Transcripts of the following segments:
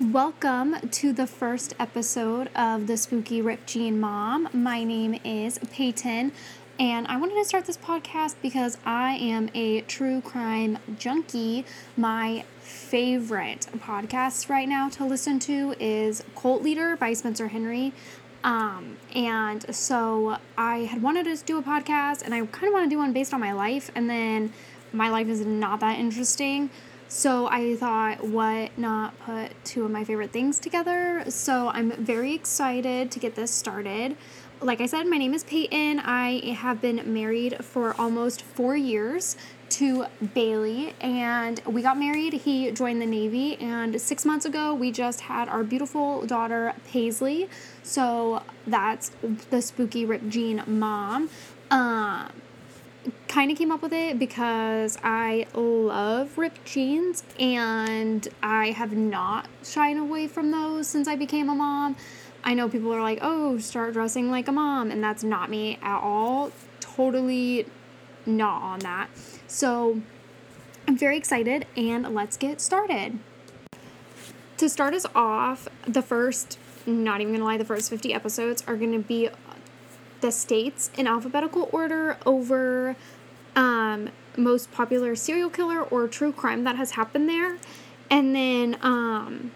Welcome to the first episode of the Spooky Rip Jean Mom. My name is Peyton, and I wanted to start this podcast because I am a true crime junkie. My favorite podcast right now to listen to is Cult Leader by Spencer Henry. Um, and so I had wanted to do a podcast, and I kind of want to do one based on my life, and then my life is not that interesting. So I thought, what not put two of my favorite things together? So I'm very excited to get this started. Like I said, my name is Peyton. I have been married for almost four years to Bailey, and we got married. He joined the Navy, and six months ago, we just had our beautiful daughter, Paisley. So that's the spooky Rip Jean mom. Um, kind of came up with it because I love ripped jeans and I have not shied away from those since I became a mom. I know people are like, oh, start dressing like a mom, and that's not me at all. Totally not on that. So I'm very excited, and let's get started. To start us off, the first, not even gonna lie, the first 50 episodes are gonna be the states in alphabetical order over um, most popular serial killer or true crime that has happened there. And then um,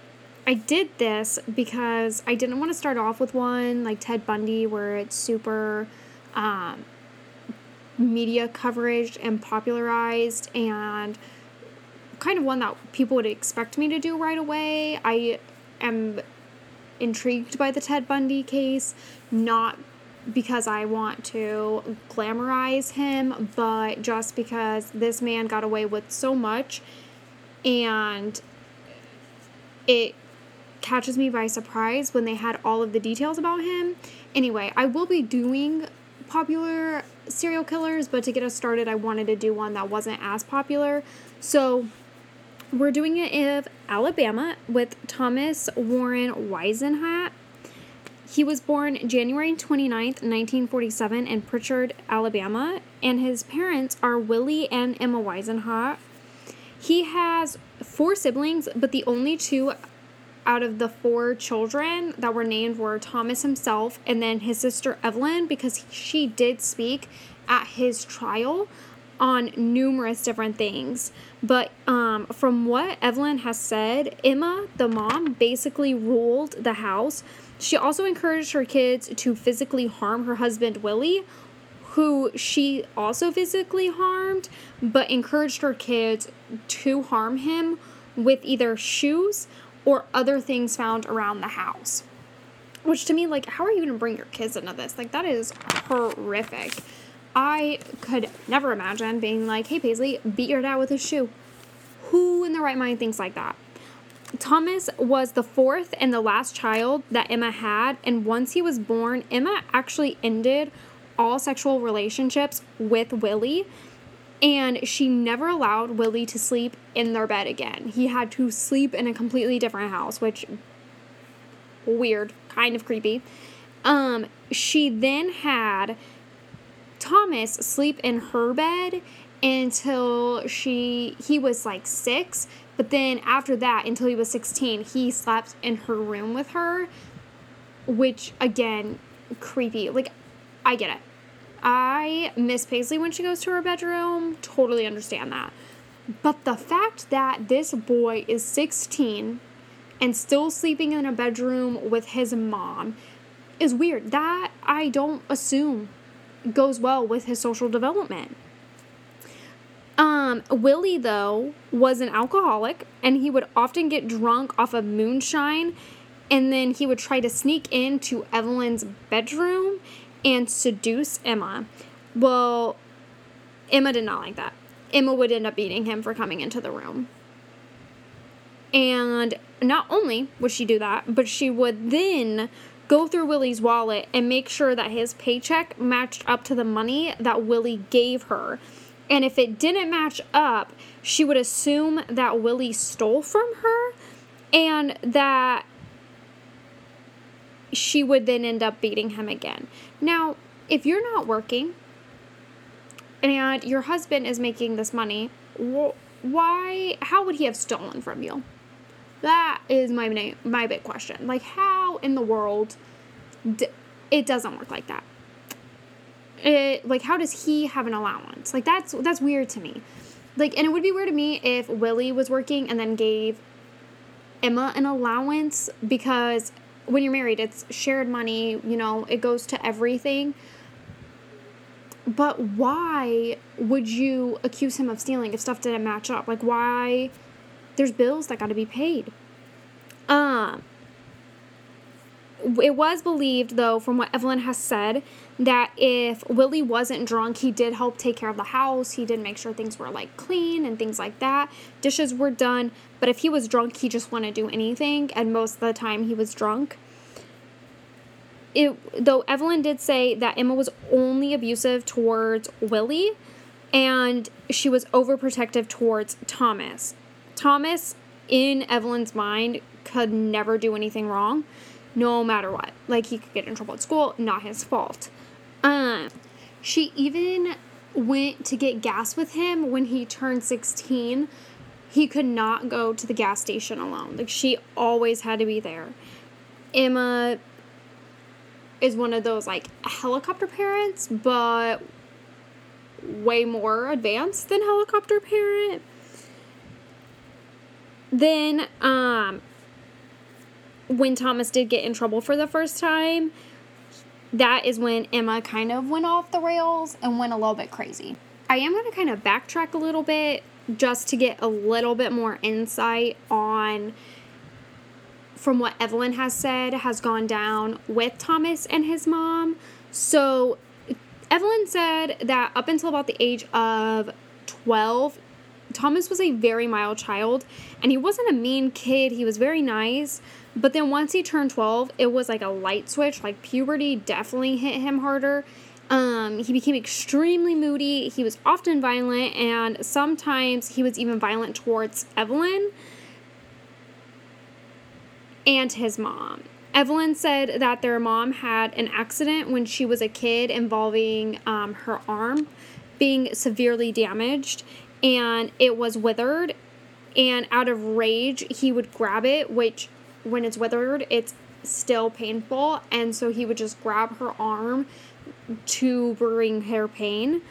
I did this because I didn't want to start off with one like Ted Bundy where it's super um, media coverage and popularized and kind of one that people would expect me to do right away. I am intrigued by the Ted Bundy case, not because I want to glamorize him, but just because this man got away with so much and it catches me by surprise when they had all of the details about him. Anyway, I will be doing popular serial killers, but to get us started, I wanted to do one that wasn't as popular. So we're doing it in Alabama with Thomas Warren Whisenhant. He was born January 29th, 1947, in Prichard, Alabama, and his parents are Willie and Emma Whisenhant. He has four siblings, but the only two out of the four children that were named were Thomas himself and then his sister Evelyn, because she did speak at his trial on numerous different things. But um, from what Evelyn has said, Emma, the mom, basically ruled the house she also encouraged her kids to physically harm her husband, Willie, who she also physically harmed, but encouraged her kids to harm him with either shoes or other things found around the house. Which to me, like, how are you gonna bring your kids into this? Like, that is horrific. I could never imagine being like, hey, Paisley, beat your dad with a shoe. Who in their right mind thinks like that? Thomas was the fourth and the last child that Emma had, and once he was born, Emma actually ended all sexual relationships with Willie, and she never allowed Willie to sleep in their bed again. He had to sleep in a completely different house, which weird, kind of creepy. Um, she then had Thomas sleep in her bed until she he was like 6 but then after that, until he was 16, he slept in her room with her, which again, creepy. Like, I get it. I miss Paisley when she goes to her bedroom. Totally understand that. But the fact that this boy is 16 and still sleeping in a bedroom with his mom is weird. That I don't assume goes well with his social development. Um, Willie, though, was an alcoholic and he would often get drunk off of moonshine and then he would try to sneak into Evelyn's bedroom and seduce Emma. Well, Emma did not like that. Emma would end up beating him for coming into the room. And not only would she do that, but she would then go through Willie's wallet and make sure that his paycheck matched up to the money that Willie gave her. And if it didn't match up, she would assume that Willie stole from her and that she would then end up beating him again. Now, if you're not working and your husband is making this money, why, how would he have stolen from you? That is my my big question. Like, how in the world, it doesn't work like that. It like how does he have an allowance? Like that's that's weird to me. Like, and it would be weird to me if Willie was working and then gave Emma an allowance because when you're married, it's shared money. You know, it goes to everything. But why would you accuse him of stealing if stuff didn't match up? Like, why? There's bills that got to be paid. Um, it was believed, though, from what Evelyn has said, that if Willie wasn't drunk, he did help take care of the house. He did make sure things were like clean and things like that. Dishes were done. But if he was drunk, he just wouldn't do anything. And most of the time, he was drunk. It, though Evelyn did say that Emma was only abusive towards Willie and she was overprotective towards Thomas. Thomas, in Evelyn's mind, could never do anything wrong no matter what. Like he could get in trouble at school, not his fault. Um, she even went to get gas with him when he turned 16. He could not go to the gas station alone. Like she always had to be there. Emma is one of those like helicopter parents, but way more advanced than helicopter parent. Then um when Thomas did get in trouble for the first time, that is when Emma kind of went off the rails and went a little bit crazy. I am going to kind of backtrack a little bit just to get a little bit more insight on from what Evelyn has said has gone down with Thomas and his mom. So Evelyn said that up until about the age of 12, Thomas was a very mild child and he wasn't a mean kid. He was very nice, but then once he turned 12, it was like a light switch. Like puberty definitely hit him harder. Um, he became extremely moody. He was often violent, and sometimes he was even violent towards Evelyn and his mom. Evelyn said that their mom had an accident when she was a kid involving um, her arm being severely damaged, and it was withered. And out of rage, he would grab it, which when it's withered, it's still painful. And so he would just grab her arm to bring her pain.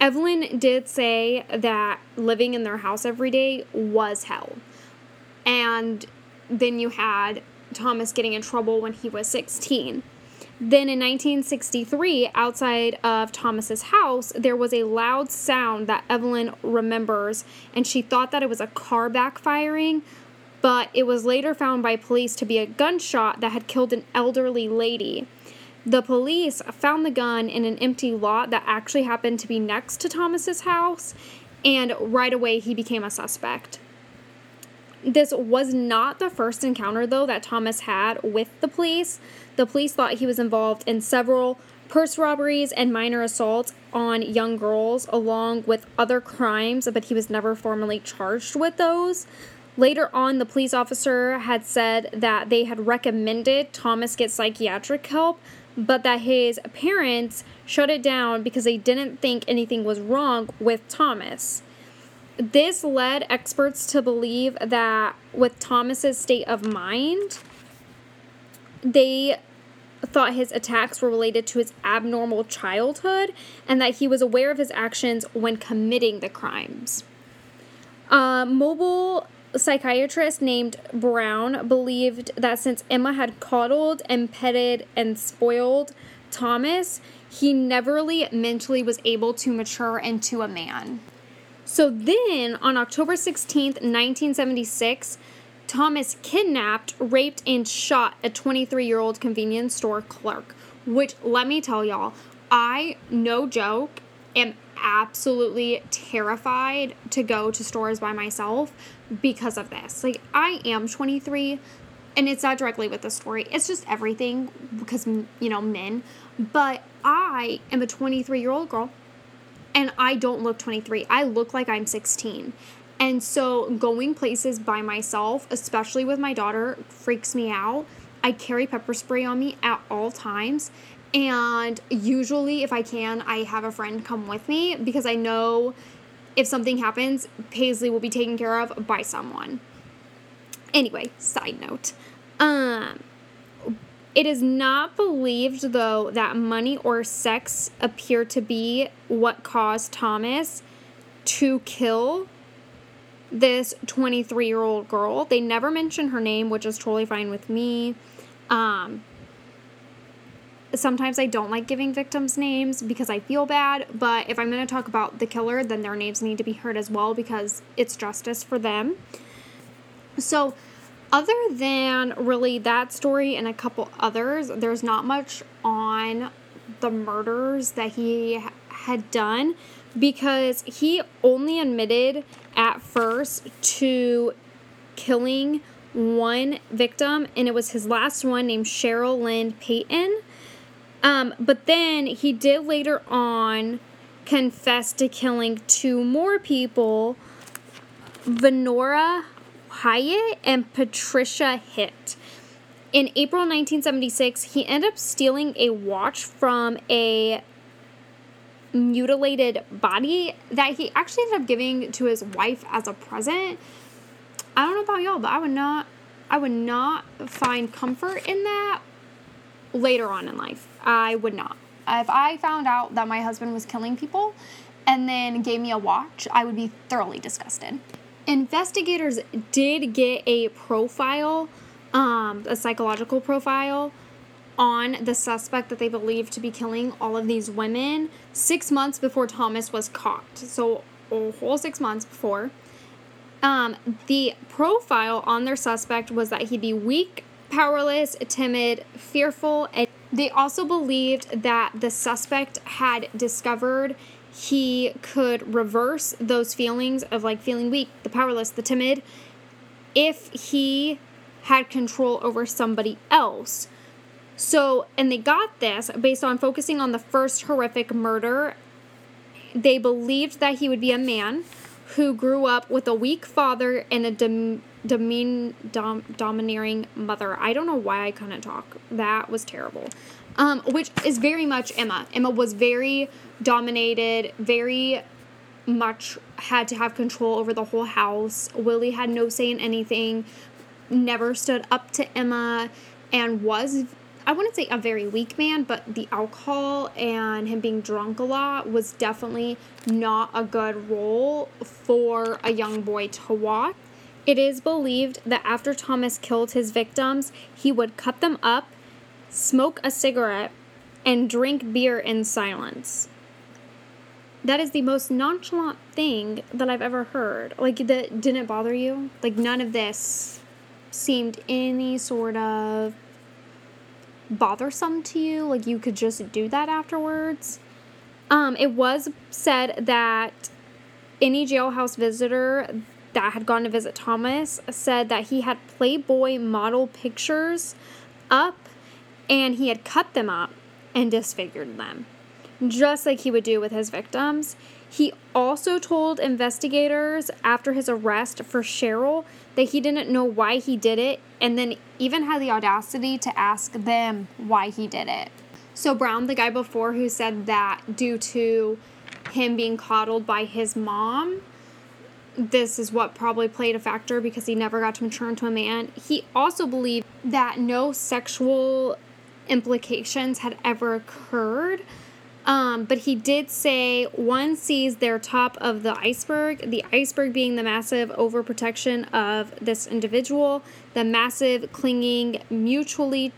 Evelyn did say that living in their house every day was hell. And then you had Thomas getting in trouble when he was 16. Then in 1963, outside of Thomas's house, there was a loud sound that Evelyn remembers, and she thought that it was a car backfiring, but it was later found by police to be a gunshot that had killed an elderly lady. The police found the gun in an empty lot that actually happened to be next to Thomas's house, and right away he became a suspect. This was not the first encounter, though, that Thomas had with the police. The police thought he was involved in several purse robberies and minor assaults on young girls, along with other crimes, but he was never formally charged with those. Later on, the police officer had said that they had recommended Thomas get psychiatric help, but that his parents shut it down because they didn't think anything was wrong with Thomas. This led experts to believe that with Thomas's state of mind, they thought his attacks were related to his abnormal childhood and that he was aware of his actions when committing the crimes. A mobile psychiatrist named Brown believed that since Emma had coddled and petted and spoiled Thomas, he never mentally was able to mature into a man. So then, on October 16th, 1976, Thomas kidnapped, raped, and shot a 23 year old convenience store clerk. Which, let me tell y'all, I, no joke, am absolutely terrified to go to stores by myself because of this. Like, I am 23, and it's not directly with the story, it's just everything because, you know, men. But I am a 23 year old girl, and I don't look 23. I look like I'm 16. And so, going places by myself, especially with my daughter, freaks me out. I carry pepper spray on me at all times. And usually, if I can, I have a friend come with me because I know if something happens, Paisley will be taken care of by someone. Anyway, side note. Um, it is not believed, though, that money or sex appear to be what caused Thomas to kill this 23 year old girl. They never mention her name, which is totally fine with me. Um, sometimes I don't like giving victims names because I feel bad, but if I'm going to talk about the killer, then their names need to be heard as well because it's justice for them. So, other than really that story and a couple others, there's not much on the murders that he had done because he only admitted at first to killing one victim, and it was his last one named Cheryl Lynn Payton. Um, but then he did later on confess to killing two more people Venora Hyatt and Patricia Hitt. In April 1976, he ended up stealing a watch from a mutilated body that he actually ended up giving to his wife as a present. I don't know about y'all, but I would not I would not find comfort in that later on in life. I would not. If I found out that my husband was killing people and then gave me a watch, I would be thoroughly disgusted. Investigators did get a profile, um, a psychological profile on the suspect that they believed to be killing all of these women six months before Thomas was caught. So, a whole six months before. Um, the profile on their suspect was that he'd be weak, powerless, timid, fearful, and they also believed that the suspect had discovered he could reverse those feelings of like feeling weak, the powerless, the timid, if he had control over somebody else. So, and they got this based on focusing on the first horrific murder. They believed that he would be a man who grew up with a weak father and a dom- demean, dom- domineering mother. I don't know why I couldn't talk. That was terrible. Um, which is very much Emma. Emma was very dominated, very much had to have control over the whole house. Willie had no say in anything, never stood up to Emma, and was I wouldn't say a very weak man, but the alcohol and him being drunk a lot was definitely not a good role for a young boy to watch. It is believed that after Thomas killed his victims, he would cut them up, smoke a cigarette, and drink beer in silence. That is the most nonchalant thing that I've ever heard. Like, that didn't bother you? Like, none of this seemed any sort of bothersome to you, like you could just do that afterwards. Um, it was said that any jailhouse visitor that had gone to visit Thomas said that he had Playboy model pictures up and he had cut them up and disfigured them, just like he would do with his victims. He also told investigators after his arrest for Cheryl that he didn't know why he did it and then even had the audacity to ask them why he did it. So, Brown, the guy before who said that due to him being coddled by his mom, this is what probably played a factor because he never got to mature into a man. He also believed that no sexual implications had ever occurred um, but he did say one sees their top of the iceberg, the iceberg being the massive overprotection of this individual, the massive clinging mutually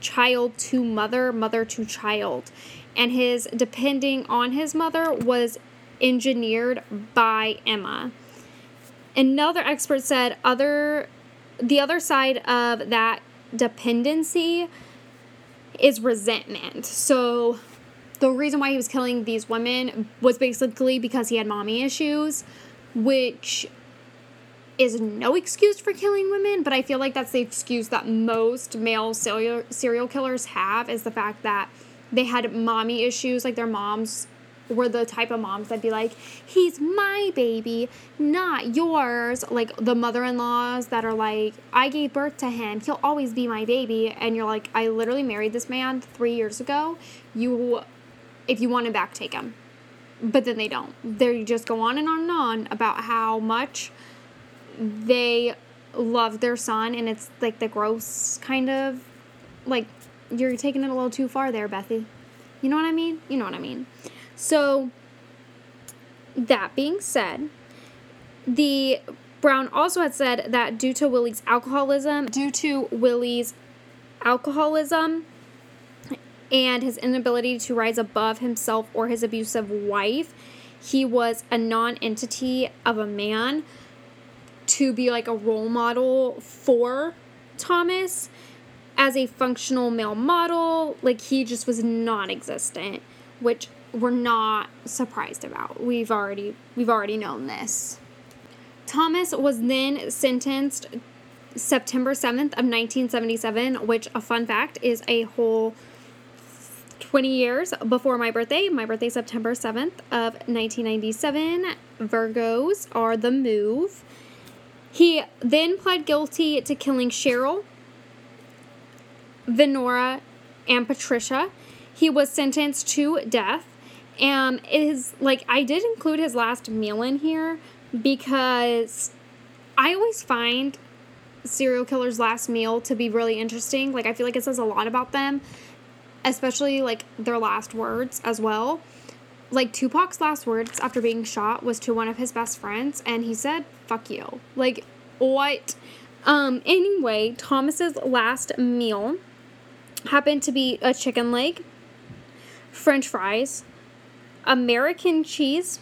child to mother, mother to child. And his depending on his mother was engineered by Emma. Another expert said other the other side of that dependency is resentment. So the reason why he was killing these women was basically because he had mommy issues, which is no excuse for killing women, but I feel like that's the excuse that most male serial serial killers have is the fact that they had mommy issues, like their moms were the type of moms that'd be like, he's my baby, not yours. Like the mother in laws that are like, I gave birth to him, he'll always be my baby. And you're like, I literally married this man three years ago. You if you want to back take them. But then they don't. They just go on and on and on about how much they love their son, and it's like the gross kind of like you're taking it a little too far there, Bethy. You know what I mean? You know what I mean. So, that being said, the Brown also had said that due to Willie's alcoholism, due to Willie's alcoholism and his inability to rise above himself or his abusive wife, he was a non entity of a man to be like a role model for Thomas as a functional male model. Like he just was non existent, which we're not surprised about. We've already we've already known this. Thomas was then sentenced September 7th of 1977, which a fun fact is a whole 20 years before my birthday. My birthday September 7th of 1997. Virgos are the move. He then pled guilty to killing Cheryl, Venora, and Patricia. He was sentenced to death. And is like I did include his last meal in here because I always find serial killers' last meal to be really interesting. Like I feel like it says a lot about them, especially like their last words as well. Like Tupac's last words after being shot was to one of his best friends and he said, "Fuck you." Like what? Um anyway, Thomas's last meal happened to be a chicken leg, french fries, American cheese,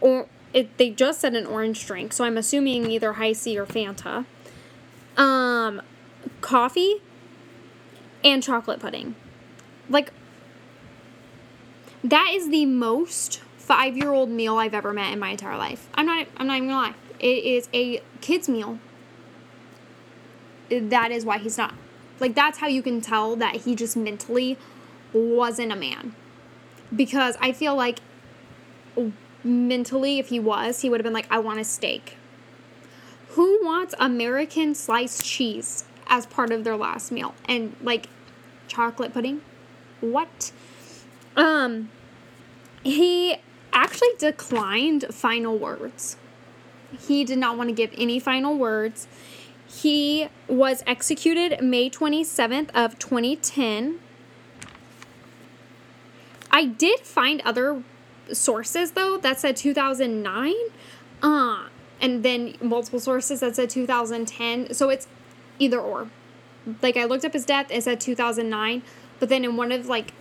or it, they just said an orange drink, so I'm assuming either Hi-C or Fanta. Um, coffee and chocolate pudding. Like, that is the most five year old meal I've ever met in my entire life. I'm not, I'm not even gonna lie. It is a kid's meal. That is why he's not like, that's how you can tell that he just mentally wasn't a man. Because I feel like mentally, if he was, he would have been like, I want a steak. Who wants American sliced cheese as part of their last meal? And like chocolate pudding? What? Um, he actually declined final words. He did not want to give any final words. He was executed May 27th of 2010. I did find other sources though that said 2009. Uh and then multiple sources that said 2010. So it's either or. Like I looked up his death, it said 2009, but then in one of like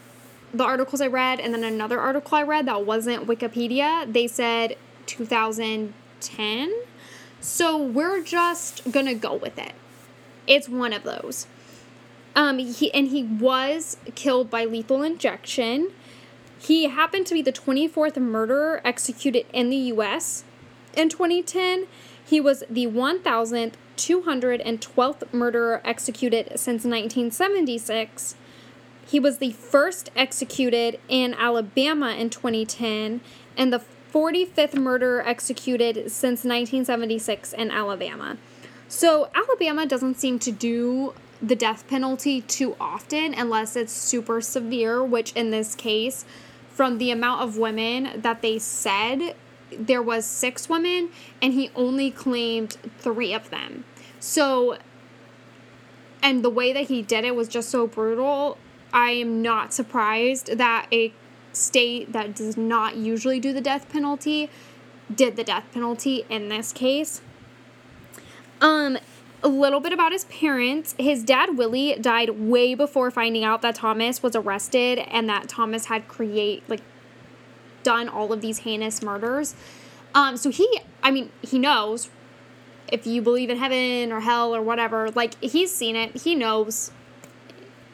the articles I read and then another article I read that wasn't Wikipedia, they said 2010. So we're just gonna go with it. It's one of those. Um, he and he was killed by lethal injection. He happened to be the 24th murderer executed in the U.S. in 2010. He was the 1,212th murderer executed since 1976. He was the first executed in Alabama in 2010 and the 45th murderer executed since 1976 in Alabama. So, Alabama doesn't seem to do the death penalty too often unless it's super severe, which in this case, from the amount of women that they said, there was six women and he only claimed three of them. So, and the way that he did it was just so brutal. I am not surprised that a state that does not usually do the death penalty did the death penalty in this case. Um, a little bit about his parents. His dad Willie died way before finding out that Thomas was arrested and that Thomas had create like done all of these heinous murders. Um, so he, I mean, he knows if you believe in heaven or hell or whatever. Like he's seen it. He knows.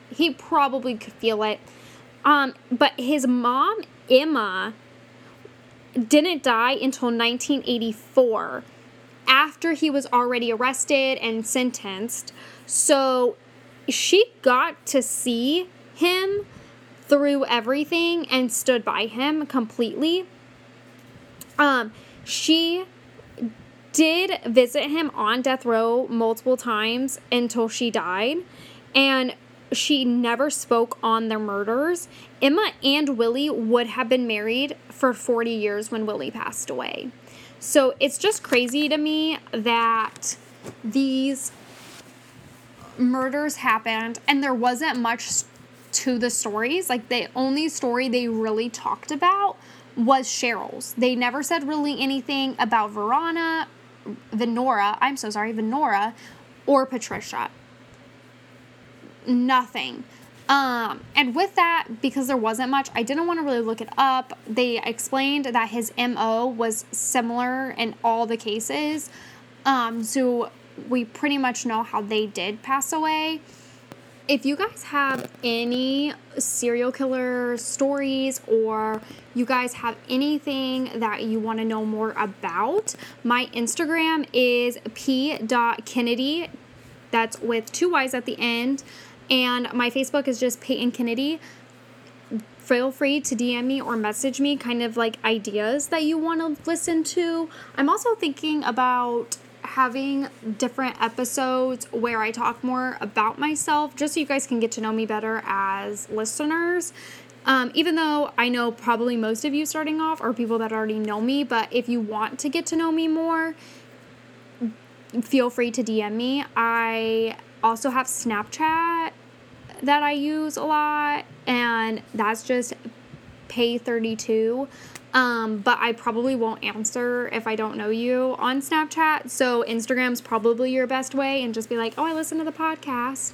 He probably could feel it. Um, but his mom, Emma, didn't die until 1984 after he was already arrested and sentenced. So she got to see him through everything and stood by him completely. Um, she did visit him on death row multiple times until she died. And she never spoke on their murders. Emma and Willie would have been married for 40 years when Willie passed away. So it's just crazy to me that these murders happened and there wasn't much to the stories. Like the only story they really talked about was Cheryl's. They never said really anything about Verona, Venora, I'm so sorry, Venora, or Patricia. Nothing. Um, and with that, because there wasn't much, I didn't want to really look it up. They explained that his MO was similar in all the cases. Um, so we pretty much know how they did pass away. If you guys have any serial killer stories or you guys have anything that you want to know more about, my Instagram is p.kennedy. That's with two Y's at the end. And my Facebook is just Peyton Kennedy. Feel free to DM me or message me kind of like ideas that you want to listen to. I'm also thinking about having different episodes where I talk more about myself just so you guys can get to know me better as listeners. Um, even though I know probably most of you starting off are people that already know me, but if you want to get to know me more, feel free to DM me. I also have Snapchat that I use a lot, and that's just pay32. Um, but I probably won't answer if I don't know you on Snapchat. So Instagram's probably your best way, and just be like, oh, I listen to the podcast.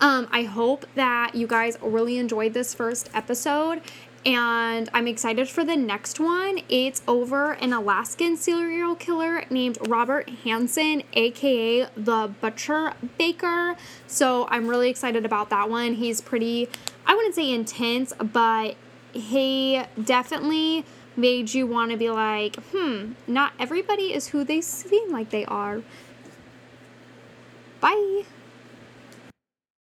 Um, I hope that you guys really enjoyed this first episode and I'm excited for the next one. It's over an Alaskan serial killer named Robert Hansen, aka the Butcher Baker. So I'm really excited about that one. He's pretty, I wouldn't say intense, but he definitely made you want to be like, hmm, not everybody is who they seem like they are. Bye.